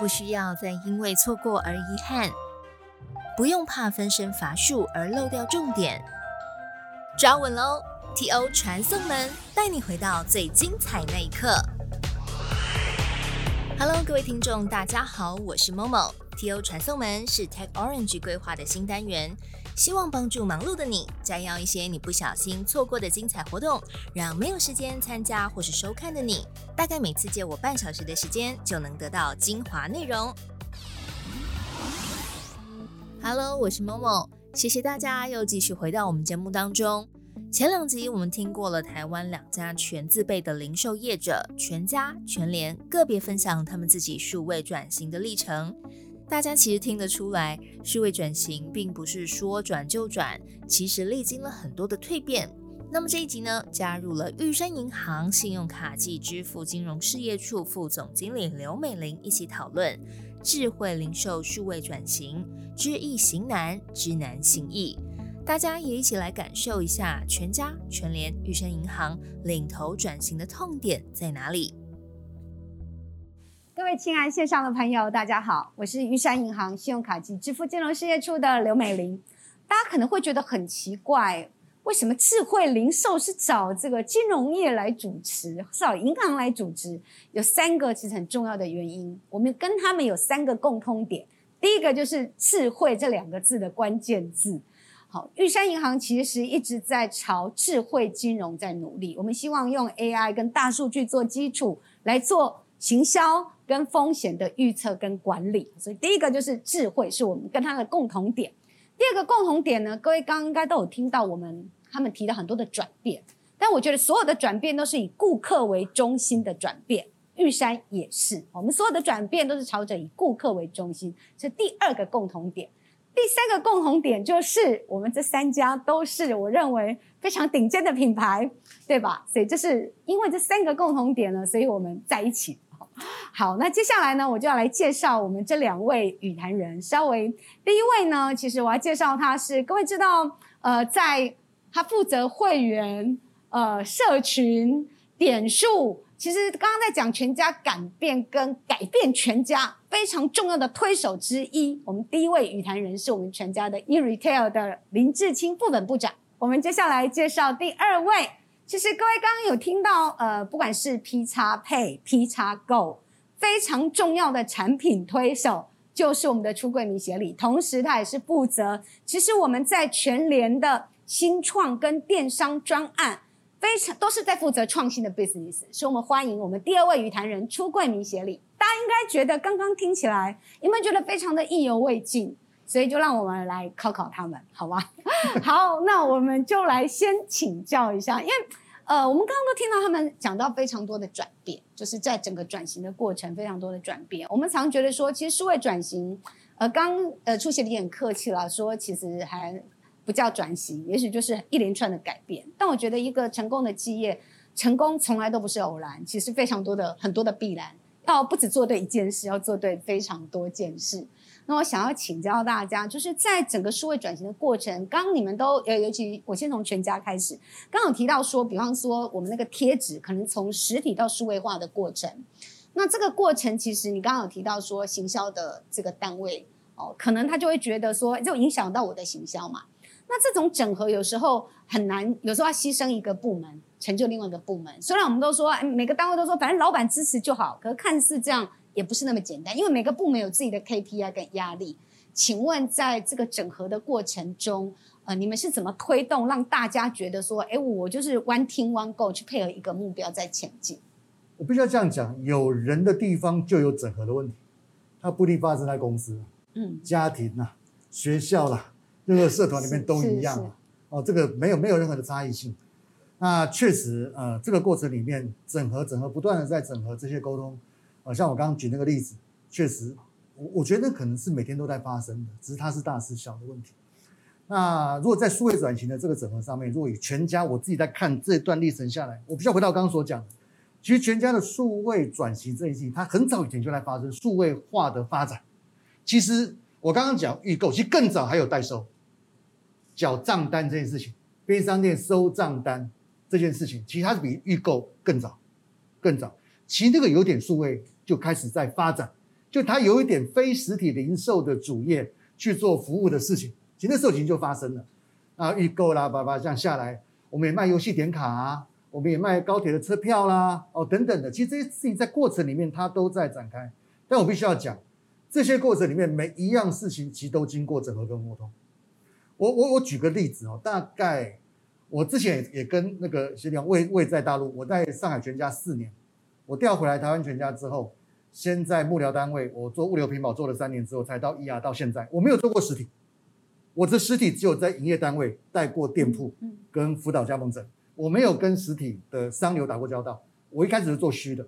不需要再因为错过而遗憾，不用怕分身乏术而漏掉重点。抓稳喽！T.O. 传送门带你回到最精彩那一刻。Hello，各位听众，大家好，我是 Momo。T.O. 传送门是 Tech Orange 规划的新单元，希望帮助忙碌的你摘要一些你不小心错过的精彩活动，让没有时间参加或是收看的你，大概每次借我半小时的时间就能得到精华内容。Hello，我是 Momo，谢谢大家又继续回到我们节目当中。前两集我们听过了台湾两家全自备的零售业者全家、全联个别分享他们自己数位转型的历程。大家其实听得出来，数位转型并不是说转就转，其实历经了很多的蜕变。那么这一集呢，加入了玉山银行信用卡及支付金融事业处副总经理刘美玲一起讨论智慧零售数位转型，知易行难，知难行易。大家也一起来感受一下全家、全联、玉山银行领头转型的痛点在哪里。各位亲爱线上的朋友，大家好，我是玉山银行信用卡及支付金融事业处的刘美玲。大家可能会觉得很奇怪，为什么智慧零售是找这个金融业来主持，找银行来主持？有三个其实很重要的原因，我们跟他们有三个共通点。第一个就是“智慧”这两个字的关键字。好，玉山银行其实一直在朝智慧金融在努力。我们希望用 AI 跟大数据做基础来做行销。跟风险的预测跟管理，所以第一个就是智慧，是我们跟它的共同点。第二个共同点呢，各位刚刚应该都有听到我们他们提到很多的转变，但我觉得所有的转变都是以顾客为中心的转变。玉山也是，我们所有的转变都是朝着以顾客为中心，是第二个共同点。第三个共同点就是我们这三家都是我认为非常顶尖的品牌，对吧？所以这是因为这三个共同点呢，所以我们在一起。好，那接下来呢，我就要来介绍我们这两位语坛人。稍微第一位呢，其实我要介绍他是各位知道，呃，在他负责会员、呃社群、点数。其实刚刚在讲全家改变跟改变全家非常重要的推手之一。我们第一位语坛人是我们全家的 e retail 的林志清副本部长。我们接下来介绍第二位。其实各位刚刚有听到，呃，不管是 P 叉配、P 叉 Go，非常重要的产品推手就是我们的出柜米协理，同时他也是负责，其实我们在全联的新创跟电商专案，非常都是在负责创新的 business，所以我们欢迎我们第二位语坛人出柜米协理。大家应该觉得刚刚听起来有没有觉得非常的意犹未尽？所以就让我们来考考他们，好吗？好，那我们就来先请教一下，因为呃，我们刚刚都听到他们讲到非常多的转变，就是在整个转型的过程非常多的转变。我们常觉得说，其实数位转型，呃，刚呃出席的也很客气了，说其实还不叫转型，也许就是一连串的改变。但我觉得一个成功的企业，成功从来都不是偶然，其实非常多的很多的必然，要不止做对一件事，要做对非常多件事。那我想要请教大家，就是在整个数位转型的过程，刚你们都呃，尤其我先从全家开始，刚有提到说，比方说我们那个贴纸可能从实体到数位化的过程，那这个过程其实你刚刚有提到说，行销的这个单位哦，可能他就会觉得说，就影响到我的行销嘛。那这种整合有时候很难，有时候要牺牲一个部门，成就另外一个部门。虽然我们都说，每个单位都说，反正老板支持就好，可是看似这样。也不是那么简单，因为每个部门有自己的 KPI 跟压力。请问，在这个整合的过程中，呃，你们是怎么推动，让大家觉得说，哎，我就是 one team one goal 去配合一个目标在前进？我必须要这样讲，有人的地方就有整合的问题，它不一定发生在公司，嗯，家庭呐，学校啦，任何社团里面都一样啊。哦，这个没有没有任何的差异性。那确实，呃，这个过程里面整合整合不断的在整合这些沟通。啊，像我刚刚举那个例子，确实，我我觉得可能是每天都在发生的，只是它是大是小的问题。那如果在数位转型的这个整合上面，如果以全家我自己在看这段历程下来，我必须要回到刚刚所讲的，其实全家的数位转型这件事情，它很早以前就在发生数位化的发展。其实我刚刚讲预购，其实更早还有代收、缴账单这件事情，便利商店收账单这件事情，其实它是比预购更早、更早。其实那个有点数位就开始在发展，就它有一点非实体零售的主业去做服务的事情，其实那事情就发生了。啊，预购啦，叭叭这样下来，我们也卖游戏点卡啊，我们也卖高铁的车票啦，哦等等的，其实这些事情在过程里面它都在展开。但我必须要讲，这些过程里面每一样事情其实都经过整合跟沟通。我我我举个例子哦，大概我之前也也跟那个协调未未在大陆，我在上海全家四年，我调回来台湾全家之后，先在幕僚单位我做物流屏保做了三年之后，才到 ER 到现在，我没有做过实体。我的实体只有在营业单位带过店铺，跟辅导加盟者，我没有跟实体的商流打过交道。我一开始是做虚的，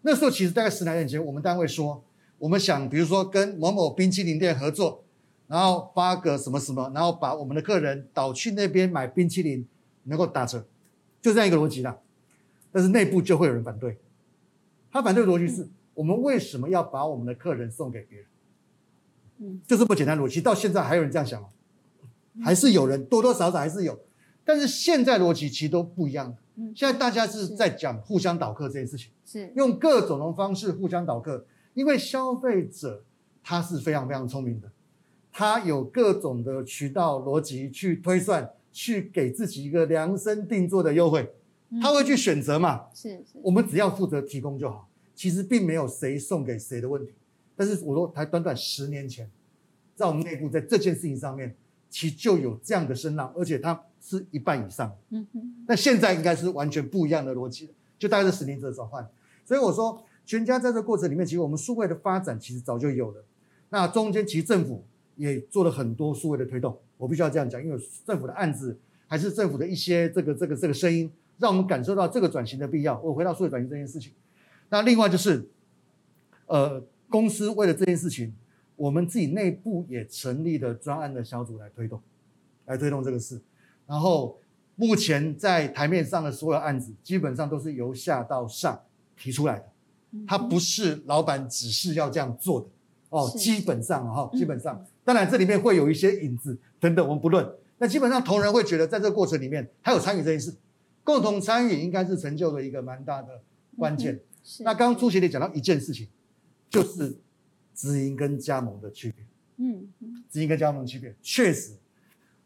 那时候其实大概十来年前，我们单位说，我们想比如说跟某某冰淇淋店合作，然后发个什么什么，然后把我们的客人导去那边买冰淇淋，能够打折，就这样一个逻辑啦。但是内部就会有人反对，他反对的逻辑是我们为什么要把我们的客人送给别人？就这么简单逻辑，到现在还有人这样想吗，还是有人多多少少还是有，但是现在逻辑其实都不一样了。现在大家是在讲互相导客这件事情，是用各种的方式互相导客，因为消费者他是非常非常聪明的，他有各种的渠道逻辑去推算，去给自己一个量身定做的优惠，他会去选择嘛？是是，我们只要负责提供就好，其实并没有谁送给谁的问题。但是我说，才短短十年前，在我们内部在这件事情上面，其实就有这样的声浪，而且它是一半以上。嗯哼。那现在应该是完全不一样的逻辑，就大概是十年的转换。所以我说，全家在这过程里面，其实我们数位的发展其实早就有了。那中间其实政府也做了很多数位的推动，我必须要这样讲，因为政府的案子还是政府的一些这个这个这个声音，让我们感受到这个转型的必要。我回到数位转型这件事情，那另外就是，呃。公司为了这件事情，我们自己内部也成立了专案的小组来推动，来推动这个事。然后目前在台面上的所有案子，基本上都是由下到上提出来的，它不是老板指示要这样做的哦。基本上哈，基本上，当然这里面会有一些影子等等，我们不论。那基本上同仁会觉得，在这个过程里面，他有参与这件事，共同参与应该是成就了一个蛮大的关键。那刚刚朱协理讲到一件事情。就是直营跟加盟的区别，嗯，直营跟加盟的区别，确实，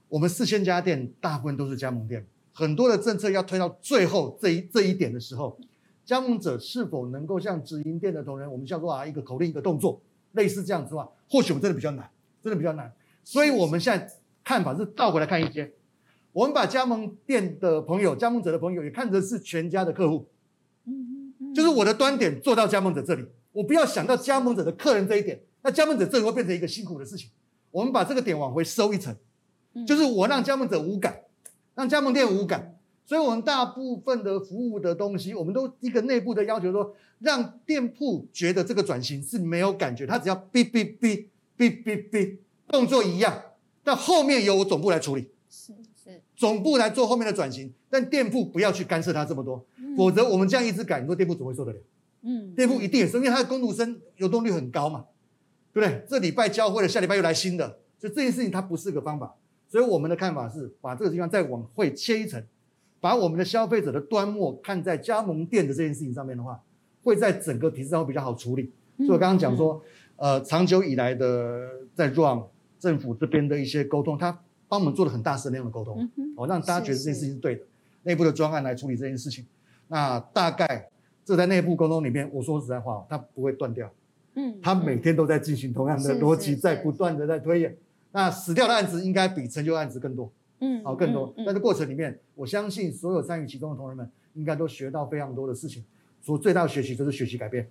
我们四千家店大部分都是加盟店，很多的政策要推到最后这一这一点的时候，加盟者是否能够像直营店的同仁，我们叫做啊一个口令一个动作，类似这样子的话，或许我们真的比较难，真的比较难，所以我们现在看法是倒回来看一些，我们把加盟店的朋友、加盟者的朋友也看成是全家的客户，嗯嗯，就是我的端点做到加盟者这里。我不要想到加盟者的客人这一点，那加盟者这会变成一个辛苦的事情。我们把这个点往回收一层，就是我让加盟者无感，让加盟店无感。所以，我们大部分的服务的东西，我们都一个内部的要求说，让店铺觉得这个转型是没有感觉，他只要哔哔哔哔哔哔动作一样，但后面由我总部来处理，总部来做后面的转型，但店铺不要去干涉他这么多，否则我们这样一直改，你说店铺怎么会受得了？嗯，店铺一定也是，因为它的工读生流动率很高嘛，对不对？这礼拜教会了，下礼拜又来新的，所以这件事情它不是个方法。所以我们的看法是，把这个地方再往会切一层，把我们的消费者的端末看在加盟店的这件事情上面的话，会在整个体制上会比较好处理。所以我刚刚讲说，呃，长久以来的在 run 政府这边的一些沟通，他帮我们做了很大声量的沟通，哦，让大家觉得这件事情是对的，内部的专案来处理这件事情，那大概。这在内部沟通里面，我说实在话，它不会断掉。嗯，它每天都在进行同样的逻辑，在不断的在推演。那死掉的案子应该比成就案子更多。嗯，好，更多。但是过程里面，我相信所有参与其中的同仁们，应该都学到非常多的事情。所最大的学习就是学习改变，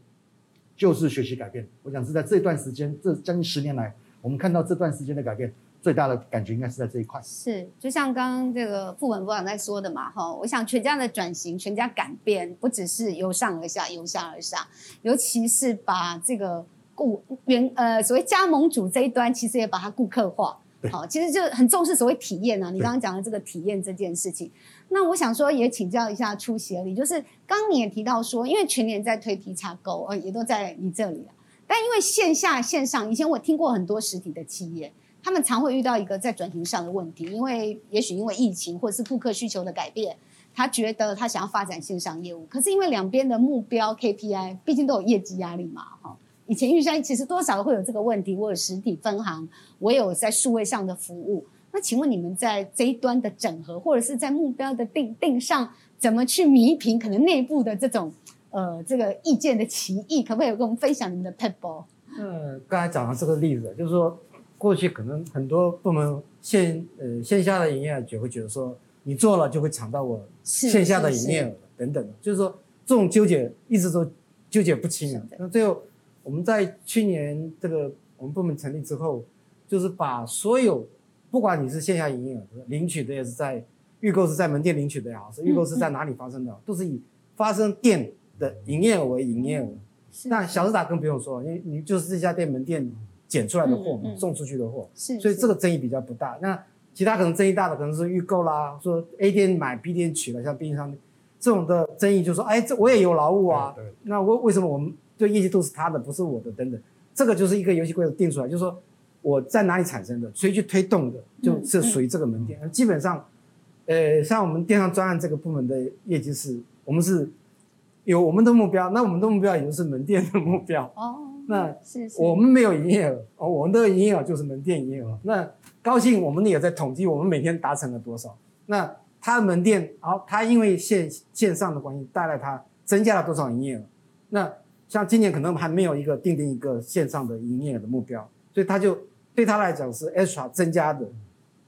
就是学习改变。我想是在这段时间，这将近十年来，我们看到这段时间的改变。最大的感觉应该是在这一块，是就像刚刚这个副本部长在说的嘛，哈，我想全家的转型、全家改变，不只是由上而下、由下而上，尤其是把这个顾原呃所谓加盟主这一端，其实也把它顾客化，好，其实就很重视所谓体验啊。你刚刚讲的这个体验这件事情，那我想说也请教一下出席里，就是刚刚你也提到说，因为全年在推 P 叉购，呃，也都在你这里了，但因为线下线上，以前我听过很多实体的企业。他们常会遇到一个在转型上的问题，因为也许因为疫情或者是顾客需求的改变，他觉得他想要发展线上业务，可是因为两边的目标 KPI 毕竟都有业绩压力嘛，哈，以前玉山其实多少会有这个问题，我有实体分行，我有在数位上的服务。那请问你们在这一端的整合，或者是在目标的定定上，怎么去弥平可能内部的这种呃这个意见的歧义？可不可以跟我们分享你们的 p e p l e 嗯，刚才讲的这个例子，就是说过去可能很多部门线呃线下的营业额就会觉得说，你做了就会抢到我线下的营业额等等，就是说这种纠结一直都纠结不清啊。那最后我们在去年这个我们部门成立之后，就是把所有。不管你是线下营业额领取的，也是在预购是在门店领取的也好，是预购是在哪里发生的，都是以发生店的营业额为营业额。那小时达更不用说，因为你就是这家店门店捡出来的货嘛，送出去的货，所以这个争议比较不大。那其他可能争议大的可能是预购啦，说 A 店买 B 店取了，像便利商店这种的争议，就说哎，这我也有劳务啊，那为为什么我们对业绩都是他的，不是我的等等，这个就是一个游戏规则定出来，就是说。我在哪里产生的，谁去推动的，就是属于这个门店。基本上，呃，像我们电商专案这个部门的业绩是，我们是有我们的目标，那我们的目标也就是门店的目标。哦，那是我们没有营业额，哦，我们的营业额就是门店营业额。那高兴，我们也在统计我们每天达成了多少。那他的门店，好，他因为线线上的关系带来他增加了多少营业额？那像今年可能还没有一个定定一个线上的营业额的目标，所以他就。对他来讲是 extra 增加的，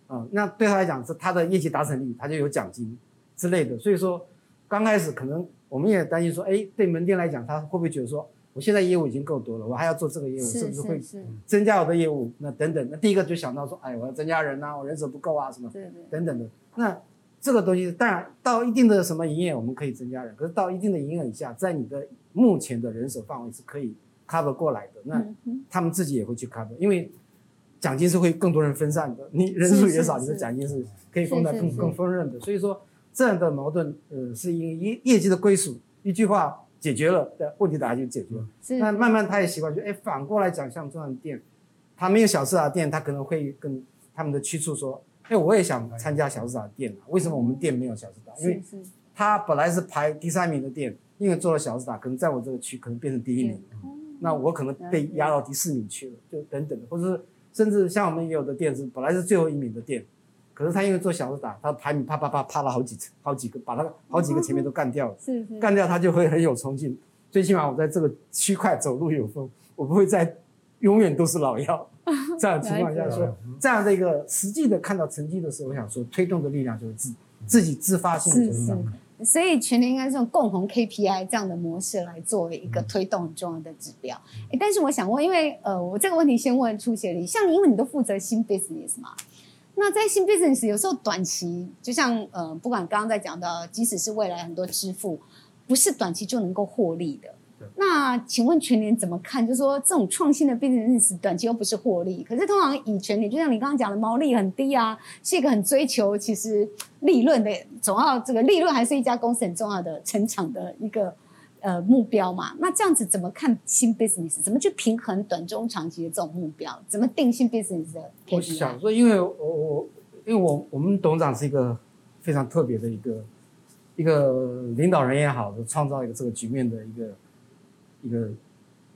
啊，那对他来讲是他的业绩达成率，他就有奖金之类的。所以说，刚开始可能我们也担心说，哎，对门店来讲，他会不会觉得说，我现在业务已经够多了，我还要做这个业务，是不是会增加我的业务？那等等，那第一个就想到说，哎，我要增加人呐，我人手不够啊，什么等等的。那这个东西当然到一定的什么营业，我们可以增加人，可是到一定的营业以下，在你的目前的人手范围是可以 cover 过来的。那他们自己也会去 cover，因为。奖金是会更多人分散的，你人数越少，你的奖金是可以分得更更丰润的。所以说这样的矛盾，呃，是因业业绩的归属，一句话解决了的问题，大家就解决了。那慢慢他也习惯，就哎，反过来讲，像这样的店，他没有小市场店，他可能会跟他们的区处说，哎，我也想参加小市场店啊，为什么我们店没有小市场？因为他本来是排第三名的店，因为做了小市场，可能在我这个区可能变成第一名，那我可能被压到第四名去了，就等等的，或者是。甚至像我们也有的店是本来是最后一名的店，可是他因为做小时打，他排名啪啪啪啪了好几次，好几个把他好几个前面都干掉了，是是，干掉他就会很有冲劲。最起码我在这个区块走路有风，我不会再永远都是老幺。这样情况下说，这样的一个实际的看到成绩的时候，我想说推动的力量就是自自己自发性的成长。所以全年应该是用共同 KPI 这样的模式来作为一个推动很重要的指标。哎，但是我想问，因为呃，我这个问题先问出血力，像你，因为你都负责新 business 嘛，那在新 business 有时候短期，就像呃，不管刚刚在讲的，即使是未来很多支付，不是短期就能够获利的。那请问全年怎么看？就是说这种创新的 business 短期又不是获利，可是通常以全年，就像你刚刚讲的，毛利很低啊，是一个很追求其实利润的，总要这个利润还是一家公司很重要的成长的一个呃目标嘛？那这样子怎么看新 business？怎么去平衡短中长期的这种目标？怎么定新 business 的？我想说，因为我我因为我我们董事长是一个非常特别的一个一个领导人也好，创造一个这个局面的一个。一个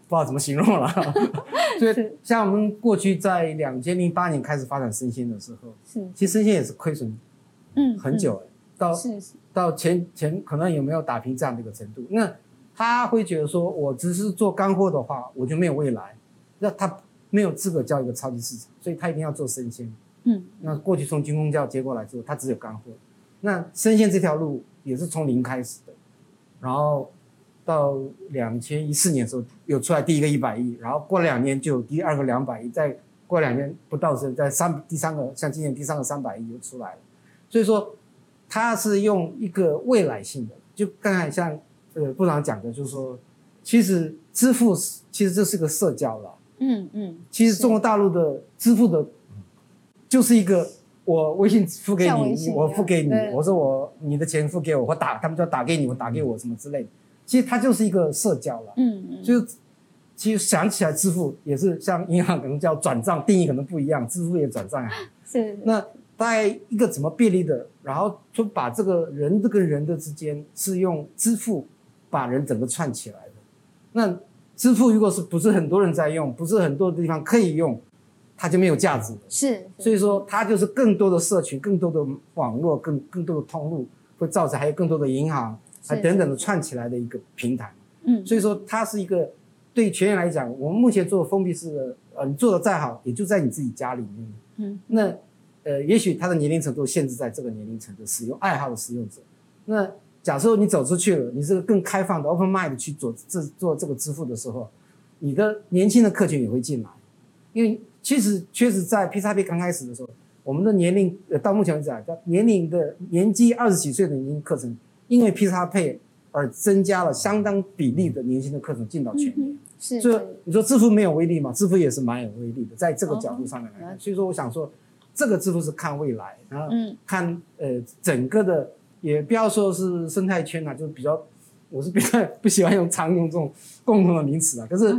不知道怎么形容了，所以像我们过去在两千零八年开始发展生鲜的时候，是其实生鲜也是亏损，嗯，很久到到前前可能有没有打平这样的一个程度？那他会觉得说，我只是做干货的话，我就没有未来，那他没有资格叫一个超级市场，所以他一定要做生鲜。嗯，那过去从军工教接过来之后，他只有干货，那生鲜这条路也是从零开始的，然后。到两千一四年的时候，有出来第一个一百亿，然后过了两年就有第二个两百亿，再过两年不到时，在三第三个像今年第三个三百亿就出来了。所以说，他是用一个未来性的，就刚才像呃部长讲的，就是说，其实支付其实这是个社交了。嗯嗯。其实中国大陆的支付的，就是一个我微信付给你，我付给你，我说我你的钱付给我，我打他们就打给你，我打给我什么之类的。其实它就是一个社交了，嗯嗯，就其实想起来支付也是像银行可能叫转账，定义可能不一样，支付也转账啊。是。那大概一个怎么便利的，然后就把这个人这跟人的之间是用支付把人整个串起来的。那支付如果是不是很多人在用，不是很多的地方可以用，它就没有价值。是，所以说它就是更多的社群、更多的网络、更更多的通路，会造成还有更多的银行，还等等的串起来的一个平台。嗯，所以说它是一个对全员来讲，我们目前做封闭式的，呃，你做的再好，也就在你自己家里面。嗯，那呃，也许他的年龄程度限制在这个年龄层的使用爱好的使用者。那假设你走出去了，你是个更开放的 open mind 去做这做这个支付的时候，你的年轻的客群也会进来，因为其实确实在 P 叉 P 刚开始的时候，我们的年龄呃到目前为止啊，年龄的年纪二十几岁的年轻课程，因为 P 叉 P 而增加了相当比例的年轻的课程进到全年，是，所以你说支付没有威力嘛？支付也是蛮有威力的，在这个角度上面来看，所以说我想说，这个支付是看未来，然后看呃整个的。也不要说是生态圈啊，就是比较，我是比较不喜欢用常用这种共同的名词啊。可是，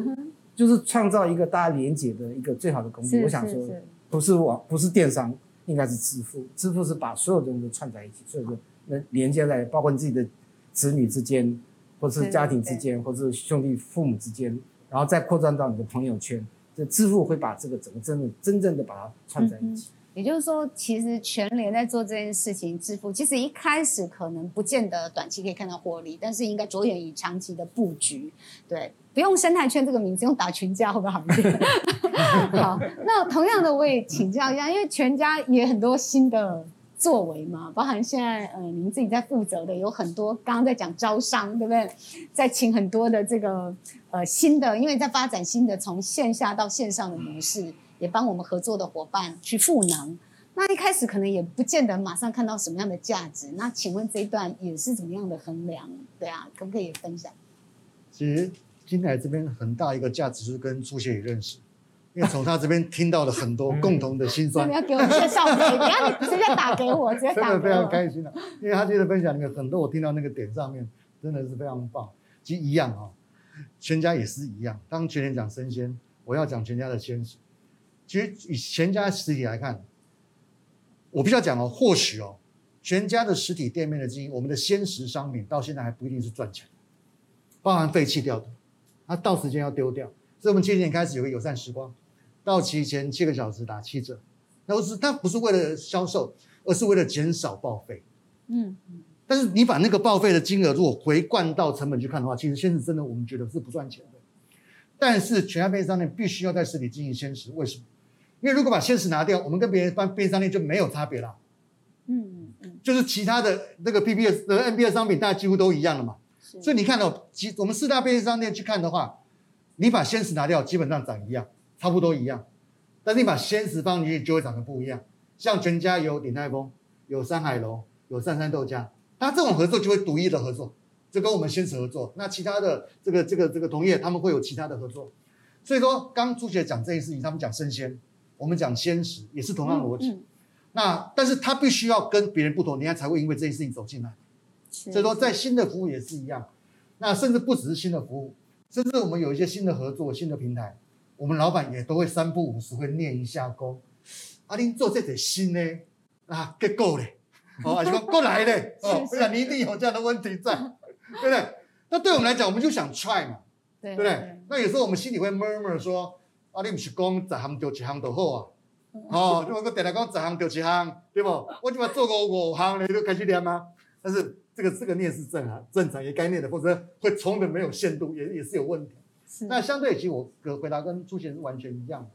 就是创造一个大家连接的一个最好的工具。我想说，不是网，不是电商，应该是支付。支付是把所有东西都串在一起，所以说能连接在，包括你自己的子女之间，或者是家庭之间，或者是兄弟父母之间，然后再扩展到你的朋友圈。这支付会把这个整个真的真正的把它串在一起。也就是说，其实全联在做这件事情，支付其实一开始可能不见得短期可以看到获利，但是应该着眼于长期的布局。对，不用生态圈这个名字，用打群架会不会好一点？好，那同样的我也请教一下，因为全家也很多新的作为嘛，包含现在呃您自己在负责的有很多，刚刚在讲招商，对不对？在请很多的这个呃新的，因为在发展新的从线下到线上的模式。也帮我们合作的伙伴去赋能，那一开始可能也不见得马上看到什么样的价值。那请问这一段也是怎么样的衡量？对啊，可不可以分享？其实金来这边很大一个价值就是跟朱协也认识，因为从他这边听到了很多 共同的心酸。你要给我介绍，不要你直接打给我，直接打。真的非常开心的，因为他今天的分享里面很多我听到那个点上面真的是非常棒。其实一样啊，全家也是一样。当全年讲生鲜，我要讲全家的鲜食。其实以全家实体来看，我必须要讲哦，或许哦，全家的实体店面的经营，我们的鲜食商品到现在还不一定是赚钱，包含废弃掉的，它到时间要丢掉。所以我们今年开始有个友善时光，到期前七个小时打七折，那不是它不是为了销售，而是为了减少报废。嗯嗯。但是你把那个报废的金额如果回灌到成本去看的话，其实鲜食真的我们觉得是不赚钱的。但是全家便利商店必须要在实体经营鲜食，为什么？因为如果把鲜食拿掉，我们跟别人办便利商店就没有差别了。嗯嗯，就是其他的那个 P P S 的 N B A 商品，大家几乎都一样了嘛。所以你看到，其我们四大便利商店去看的话，你把鲜食拿掉，基本上长一样，差不多一样。但是你把鲜食放进去，就会长得不一样。像全家有鼎泰丰，有山海楼，有三山豆家，那这种合作就会独一的合作，就跟我们鲜食合作。那其他的这个这个这个同业，他们会有其他的合作。所以说，刚朱姐讲这件事情，他们讲生鲜。我们讲鲜食也是同样逻辑，那但是他必须要跟别人不同，人家才会因为这件事情走进来。所以说，在新的服务也是一样，那甚至不只是新的服务，甚至我们有一些新的合作、新的平台，我们老板也都会三不五时会念一下功。阿林做这点新呢，啊，结够嘞，哦，还是说过来嘞，哦，不然你一定有这样的问题在，对不对？那对我们来讲，我们就想 try 嘛，对不对？那有时候我们心里会 murmur 说。啊，你不是讲十项丢一项就好啊？哦，你话我定来讲十项丢一项，对不？我就把做五五项，你都开始念啊？但是这个这个念是正常，正常也该念的，否则会冲的没有限度，也也是有问题。那相对其实我的回答跟朱先生完全一样，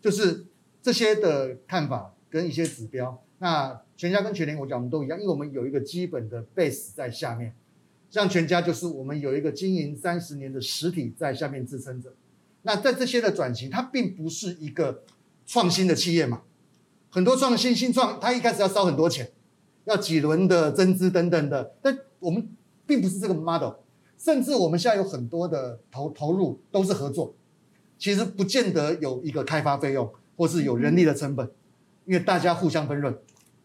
就是这些的看法跟一些指标。那全家跟全联，我讲我们都一样，因为我们有一个基本的 base 在下面，像全家就是我们有一个经营三十年的实体在下面支撑着。那在这些的转型，它并不是一个创新的企业嘛？很多创新新创，它一开始要烧很多钱，要几轮的增资等等的。但我们并不是这个 model，甚至我们现在有很多的投投入都是合作，其实不见得有一个开发费用，或是有人力的成本，因为大家互相分润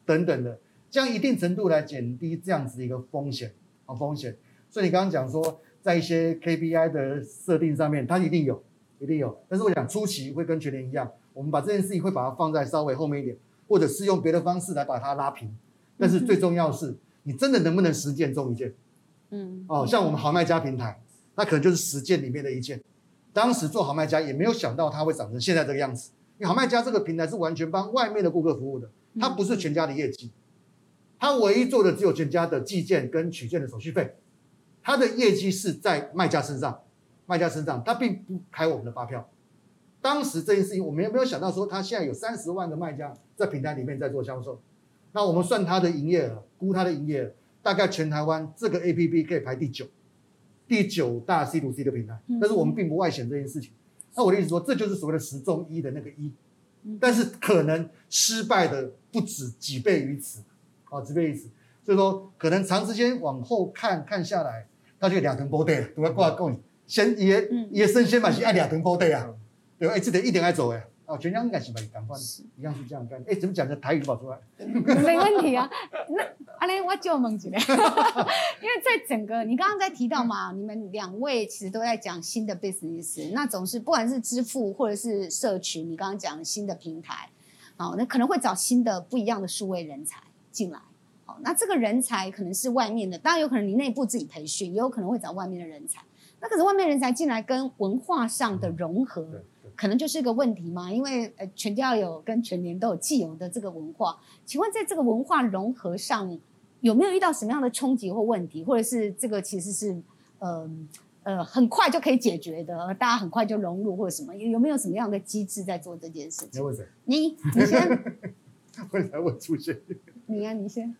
等等的，这样一定程度来减低这样子一个风险啊风险。所以你刚刚讲说，在一些 KPI 的设定上面，它一定有。一定有，但是我想初期会跟全年一样，我们把这件事情会把它放在稍微后面一点，或者是用别的方式来把它拉平。但是最重要是，你真的能不能实践中一件？嗯，哦，像我们好卖家平台，那可能就是实践里面的一件。当时做好卖家也没有想到它会长成现在这个样子。因为好卖家这个平台是完全帮外面的顾客服务的，它不是全家的业绩，它唯一做的只有全家的寄件跟取件的手续费，它的业绩是在卖家身上，卖家身上，他并不开我们的发票。当时这件事情，我们也没有想到说，他现在有三十万个卖家在平台里面在做销售，那我们算他的营业额，估他的营业额，大概全台湾这个 A P P 可以排第九，第九大 C to C 的平台，但是我们并不外显这件事情。那我的意思说，这就是所谓的十中一的那个一，但是可能失败的不止几倍于此，啊，几倍于此。所以说，可能长时间往后看看下来，他就两层波对了，都要挂够你，先也也生鲜嘛是爱两吨波对啊，对吧？哎，这得一点爱走哎。哦，全家应该是把你赶快，一样是这样干。哎，怎么讲的台语跑出来？没问题啊。那阿雷，我就问一下，因为在整个你刚刚在提到嘛，你们两位其实都在讲新的 business，那总是不管是支付或者是社群，你刚刚讲新的平台，好，那可能会找新的不一样的数位人才进来。好，那这个人才可能是外面的，当然有可能你内部自己培训，也有可能会找外面的人才。那可是外面人才进来跟文化上的融合。可能就是一个问题嘛，因为呃，全家有跟全年都有既有的这个文化，请问在这个文化融合上有没有遇到什么样的冲击或问题，或者是这个其实是呃呃很快就可以解决的，大家很快就融入或者什么，有有没有什么样的机制在做这件事情？你问谁？你你先，问才问出现。你啊，你先。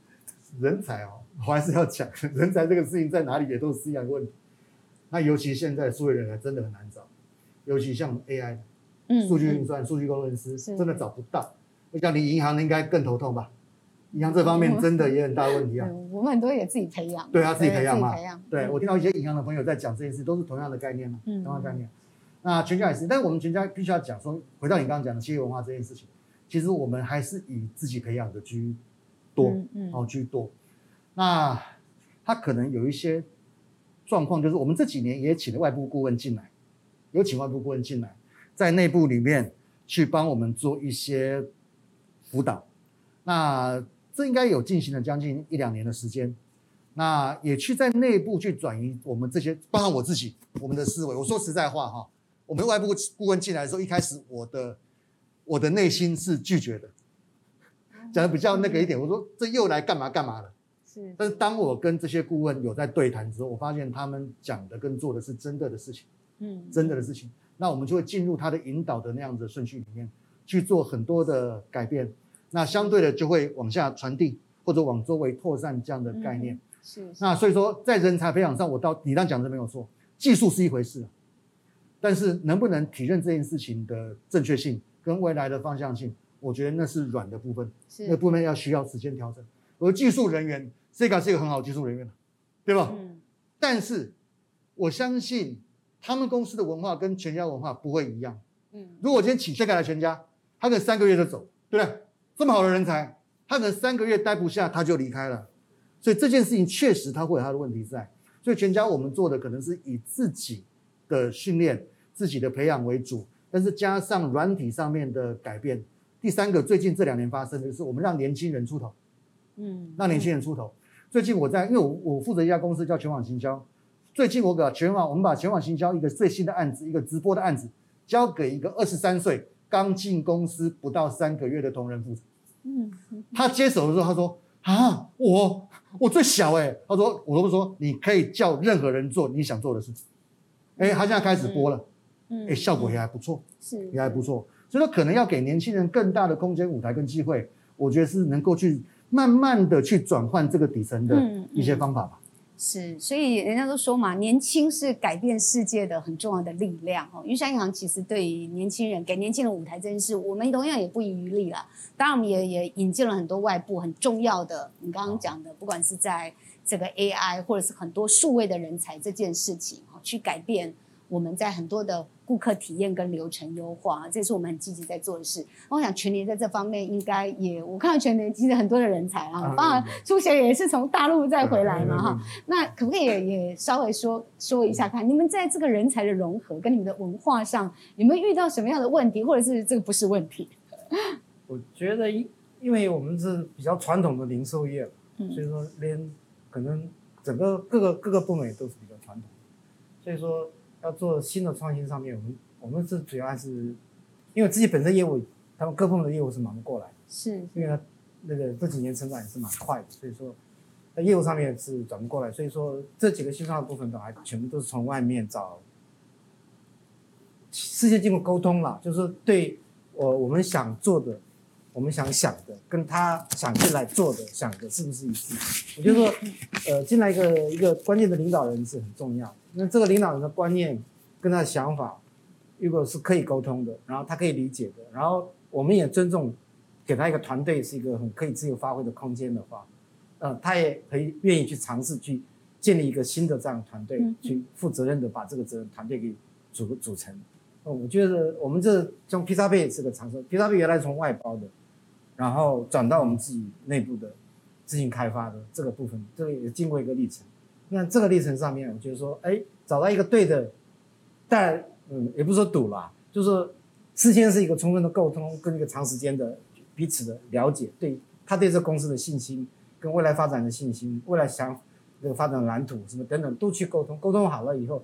人才哦，我还是要讲，人才这个事情在哪里也都是一样的问题。那尤其现在数位人才真的很难找。尤其像 AI，嗯，数据运算、数据工程师真的找不到。我想你银行应该更头痛吧？银行这方面真的也很大问题啊。我们很多也自己培养，对啊自己培养嘛。对我听到一些银行的朋友在讲这件事，都是同样的概念嘛，同样的概念。那全家也是，但是我们全家必须要讲说，回到你刚刚讲的企业文化这件事情，其实我们还是以自己培养的居多，哦居多。那他可能有一些状况，就是我们这几年也请了外部顾问进来。有请外部顾问进来，在内部里面去帮我们做一些辅导，那这应该有进行了将近一两年的时间，那也去在内部去转移我们这些，包括我自己，我们的思维。我说实在话哈，我们外部顾问进来的时候，一开始我的我的内心是拒绝的，讲的比较那个一点，我说这又来干嘛干嘛了。是，但是当我跟这些顾问有在对谈之后，我发现他们讲的跟做的是真的的事情。嗯，真的的事情，那我们就会进入他的引导的那样子顺序里面去做很多的改变，那相对的就会往下传递或者往周围扩散这样的概念。是，那所以说在人才培养上，我到你刚讲的没有错，技术是一回事，但是能不能体认这件事情的正确性跟未来的方向性，我觉得那是软的部分，那部分要需要时间调整。而技术人员这个是一个很好的技术人员对吧？嗯，但是我相信。他们公司的文化跟全家文化不会一样。嗯，如果今天请这个来全家，他可能三个月就走，对不对？这么好的人才，他可能三个月待不下，他就离开了。所以这件事情确实他会有他的问题在。所以全家我们做的可能是以自己的训练、自己的培养为主，但是加上软体上面的改变。第三个，最近这两年发生的就是我们让年轻人出头。嗯，让年轻人出头。最近我在，因为我我负责一家公司叫全网行销。最近我把全网，我们把全网行销一个最新的案子，一个直播的案子，交给一个二十三岁刚进公司不到三个月的同仁负责。嗯，他接手的时候，他说：“啊，我我最小哎。”他说：“我都不说，你可以叫任何人做你想做的事情。”哎，他现在开始播了，嗯，哎，效果也还不错，是也还不错。所以说，可能要给年轻人更大的空间、舞台跟机会，我觉得是能够去慢慢的去转换这个底层的一些方法吧。是，所以人家都说嘛，年轻是改变世界的很重要的力量哦。云山银行其实对于年轻人给年轻人舞台这件事，我们同样也不遗余力了。当然，我们也也引进了很多外部很重要的，你刚刚讲的，不管是在这个 AI 或者是很多数位的人才这件事情哦，去改变。我们在很多的顾客体验跟流程优化，这是我们很积极在做的事。我想全年在这方面应该也，我看到全年其实很多的人才啊，当然初学也是从大陆再回来嘛哈。那可不可以也也稍微说说一下，看你们在这个人才的融合跟你们的文化上，有没有遇到什么样的问题，或者是这个不是问题？我觉得因因为我们是比较传统的零售业，嗯所以说连可能整个各个各个部门也都是比较传统，所以说。要做新的创新上面，我们我们是主要还是因为自己本身业务，他们各部门的业务是忙不过来，是因为他那个这几年成长也是蛮快的，所以说在业务上面是转不过来，所以说这几个新创的部分都还全部都是从外面找，事先经过沟通了，就是对我我们想做的。我们想想的跟他想进来做的想的是不是一致？我就说，呃，进来一个一个关键的领导人是很重要。那这个领导人的观念跟他的想法，如果是可以沟通的，然后他可以理解的，然后我们也尊重，给他一个团队是一个很可以自由发挥的空间的话，呃，他也可以愿意去尝试去建立一个新的这样的团队，去负责任的把这个责任团队给组组成。哦，我觉得我们这像披萨贝也是个尝试，披萨贝原来从外包的。然后转到我们自己内部的自行开发的这个部分，这个也经过一个历程。那这个历程上面，我觉得说，哎，找到一个对的，但嗯，也不是说赌啦，就是事先是一个充分的沟通，跟一个长时间的彼此的了解，对他对这公司的信心，跟未来发展的信心，未来想这个发展蓝图什么等等都去沟通，沟通好了以后，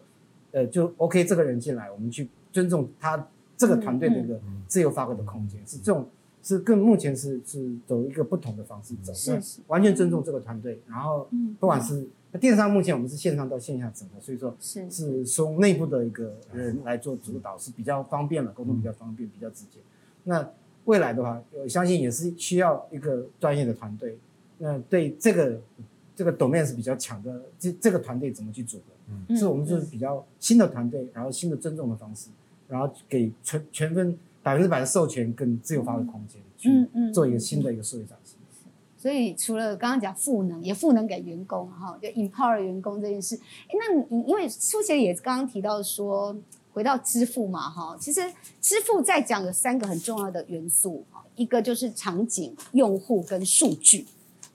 呃，就 OK，这个人进来，我们去尊重他这个团队的一个自由发挥的空间，是这种。是跟目前是是走一个不同的方式走，是完全尊重这个团队。然后，不管是电商，目前我们是线上到线下整合，所以说是是从内部的一个人来做主导是比较方便了，沟通比较方便，比较直接。那未来的话，我相信也是需要一个专业的团队。那对这个这个 domain 是比较强的，这这个团队怎么去组合？嗯，是我们就是比较新的团队，然后新的尊重的方式，然后给全全分。百分之百的授权跟自由发挥空间，去做一个新的一个数据展示。所以除了刚刚讲赋能，也赋能给员工哈，就 empower 员工这件事。哎，那你因为书写也刚刚提到说，回到支付嘛哈，其实支付在讲有三个很重要的元素一个就是场景、用户跟数据。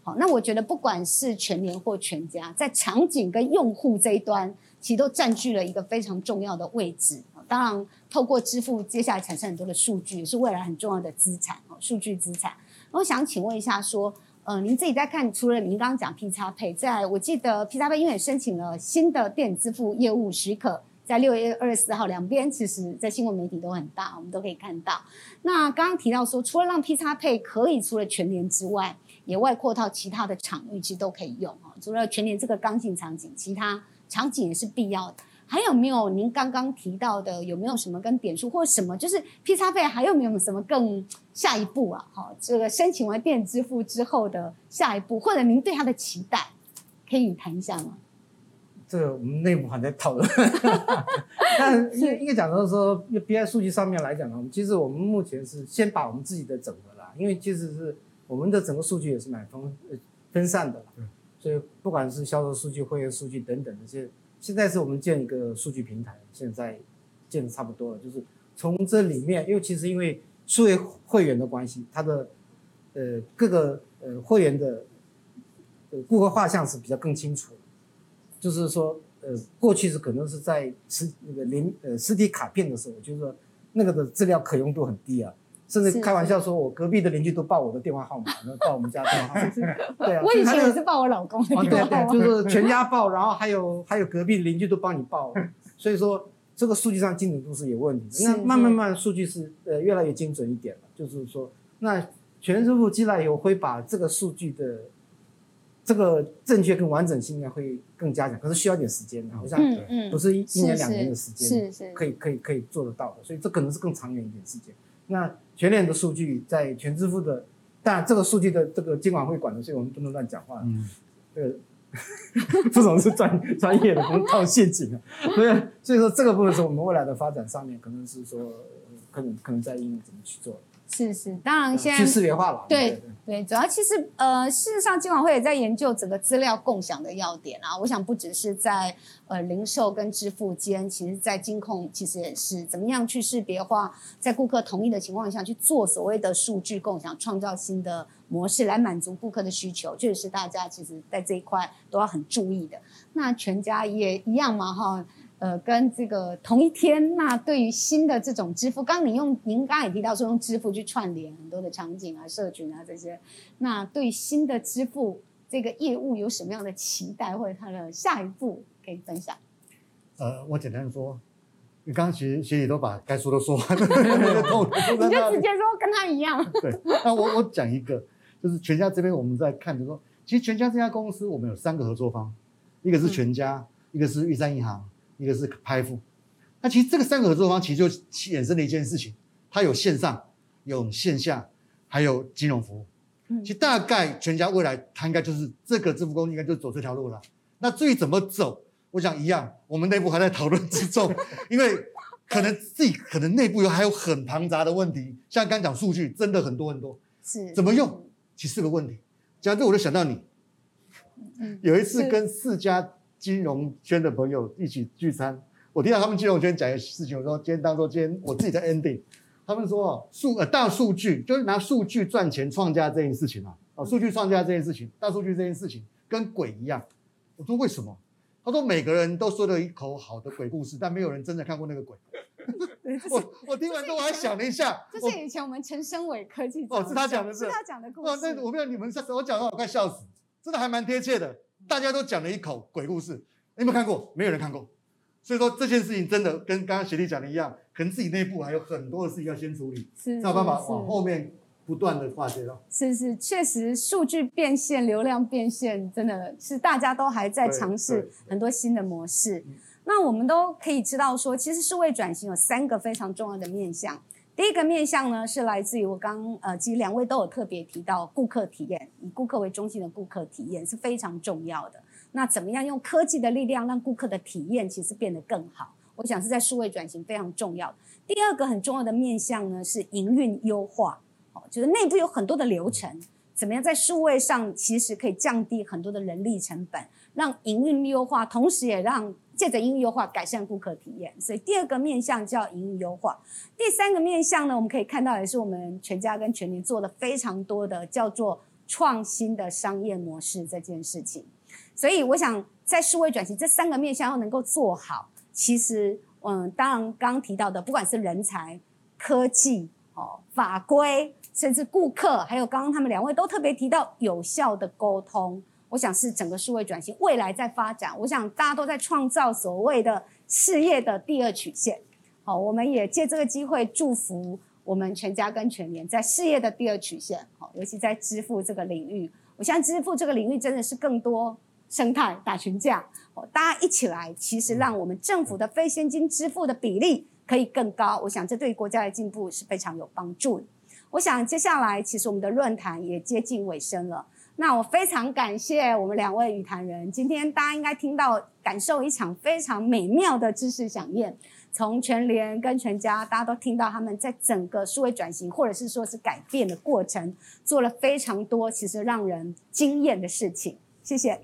好，那我觉得不管是全年或全家，在场景跟用户这一端，其实都占据了一个非常重要的位置。当然，透过支付，接下来产生很多的数据，也是未来很重要的资产哦，数据资产。我想请问一下，说，呃，您自己在看，除了您刚刚讲 P 叉配，在我记得 P 叉配因为申请了新的电子支付业务许可，在六月二十四号，两边其实在新闻媒体都很大，我们都可以看到。那刚刚提到说，除了让 P 叉配可以除了全联之外，也外扩到其他的场域，其实都可以用哦。除了全联这个刚性场景，其他场景也是必要的。还有没有您刚刚提到的？有没有什么跟点数或者什么？就是 P 叉费还有没有什么更下一步啊？好，这个申请完电子支付之后的下一步，或者您对它的期待，可以谈一下吗？这个我们内部还在讨论。但应应该讲的是说，B I 数据上面来讲呢，其实我们目前是先把我们自己的整合了，因为其实是我们的整个数据也是蛮分分散的，所以不管是销售数据、会员数据等等这些。现在是我们建一个数据平台，现在建的差不多了。就是从这里面，因为其实因为数位会员的关系，它的呃各个呃会员的呃顾客画像是比较更清楚。就是说呃过去是可能是在实那个临呃实体卡片的时候，就是说那个的资料可用度很低啊。甚至开玩笑说，我隔壁的邻居都报我的电话号码，然后报我们家电话号码。对啊，我以前也是报我老公的电话就是全家报，然后还有还有隔壁邻居都帮你报，所以说这个数据上精准度是有问题的。那慢慢慢数据是呃越来越精准一点了，就是说那全支付进来以后会把这个数据的这个正确跟完整性应该会更加强，可是需要点时间的，好像不是一一年两年的时间，可以可以可以做得到的，所以这可能是更长远一点时间。那全脸的数据在全支付的，但这个数据的这个监管会管的，所以我们不能乱讲话。嗯，这个 这种是专专业的，不能套陷阱啊。所以所以说这个部分是我们未来的发展上面，可能是说可能可能在应用怎么去做。是是，当然现在去识别化了。对对，主要其实呃，事实上，金管会也在研究整个资料共享的要点啊。我想不只是在呃零售跟支付间，其实在金控其实也是怎么样去识别化，在顾客同意的情况下去做所谓的数据共享，创造新的模式来满足顾客的需求，这也是大家其实在这一块都要很注意的。那全家也一样嘛，哈。呃，跟这个同一天，那对于新的这种支付，刚你用您刚才也提到说用支付去串联很多的场景啊、社群啊这些，那对新的支付这个业务有什么样的期待，或者它的下一步可以分享？呃，我简单说，你刚刚学学姐都把该说的说完了，你就直接说跟他一样。对，那我我讲一个，就是全家这边我们在看，就说其实全家这家公司我们有三个合作方，一个是全家，一个是玉山银行，一个是拍付。那其实这个三个合作方其实就衍生了一件事情，它有线上、有线下，还有金融服务。其实大概全家未来它应该就是这个支付工具应该就走这条路了。那至于怎么走？我想一样，我们内部还在讨论之中，因为可能自己可能内部有还有很庞杂的问题，像刚讲数据真的很多很多，是怎么用，其实是个问题。讲这我就想到你，有一次跟四家金融圈的朋友一起聚餐，我听到他们金融圈讲一个事情，我说今天当做今天我自己的 ending，他们说数呃大数据就是拿数据赚钱创价这件事情啊，哦数据创价这件事情，大数据这件事情跟鬼一样，我说为什么？他说：“每个人都说了一口好的鬼故事，但没有人真的看过那个鬼。” 我我听完之后我还想了一下，这是以前我们陈生伟科技哦，是他讲的，是他讲的故事。哦，那我不知道你们我讲的我快笑死，真的还蛮贴切的。大家都讲了一口鬼故事，你有没有看过？没有人看过。所以说这件事情真的跟刚刚学弟讲的一样，可能自己内部还有很多的事情要先处理，才有办法往后面。不断的化解了，是是，确实数据变现、流量变现，真的是大家都还在尝试很多新的模式。那我们都可以知道说，其实数位转型有三个非常重要的面向。第一个面向呢，是来自于我刚呃，其实两位都有特别提到顾客体验，以顾客为中心的顾客体验是非常重要的。那怎么样用科技的力量让顾客的体验其实变得更好？我想是在数位转型非常重要。第二个很重要的面向呢，是营运优化。哦就是内部有很多的流程，怎么样在数位上其实可以降低很多的人力成本，让营运优化，同时也让借着营运优化改善顾客体验。所以第二个面向叫营运优化。第三个面向呢，我们可以看到也是我们全家跟全年做的非常多的叫做创新的商业模式这件事情。所以我想在数位转型这三个面向要能够做好，其实嗯，当然刚刚提到的，不管是人才、科技、哦法规。甚至顾客，还有刚刚他们两位都特别提到有效的沟通，我想是整个数位转型未来在发展。我想大家都在创造所谓的事业的第二曲线。好，我们也借这个机会祝福我们全家跟全年在事业的第二曲线。好，尤其在支付这个领域，我相信支付这个领域真的是更多生态打群架。哦，大家一起来，其实让我们政府的非现金支付的比例可以更高。我想这对国家的进步是非常有帮助的。我想接下来，其实我们的论坛也接近尾声了。那我非常感谢我们两位语坛人，今天大家应该听到、感受一场非常美妙的知识飨宴。从全联跟全家，大家都听到他们在整个数位转型或者是说是改变的过程，做了非常多其实让人惊艳的事情。谢谢。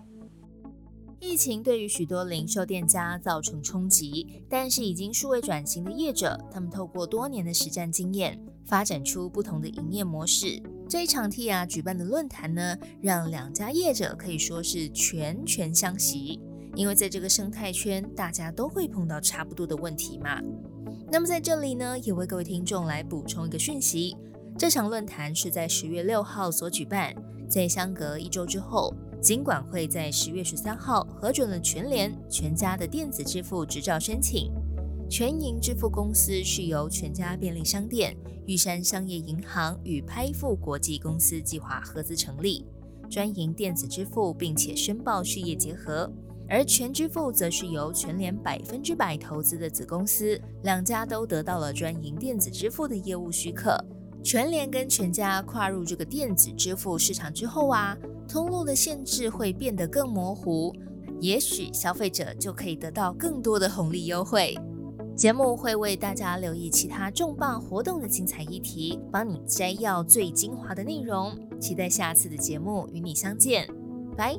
疫情对于许多零售店家造成冲击，但是已经数位转型的业者，他们透过多年的实战经验。发展出不同的营业模式。这一场 T 啊举办的论坛呢，让两家业者可以说是拳拳相惜。因为在这个生态圈，大家都会碰到差不多的问题嘛。那么在这里呢，也为各位听众来补充一个讯息：这场论坛是在十月六号所举办，在相隔一周之后，尽管会在十月十三号核准了全联全家的电子支付执照申请。全银支付公司是由全家便利商店、玉山商业银行与拍付国际公司计划合资成立，专营电子支付，并且申报事业结合。而全支付则是由全联百分之百投资的子公司，两家都得到了专营电子支付的业务许可。全联跟全家跨入这个电子支付市场之后啊，通路的限制会变得更模糊，也许消费者就可以得到更多的红利优惠。节目会为大家留意其他重磅活动的精彩议题，帮你摘要最精华的内容。期待下次的节目与你相见，拜。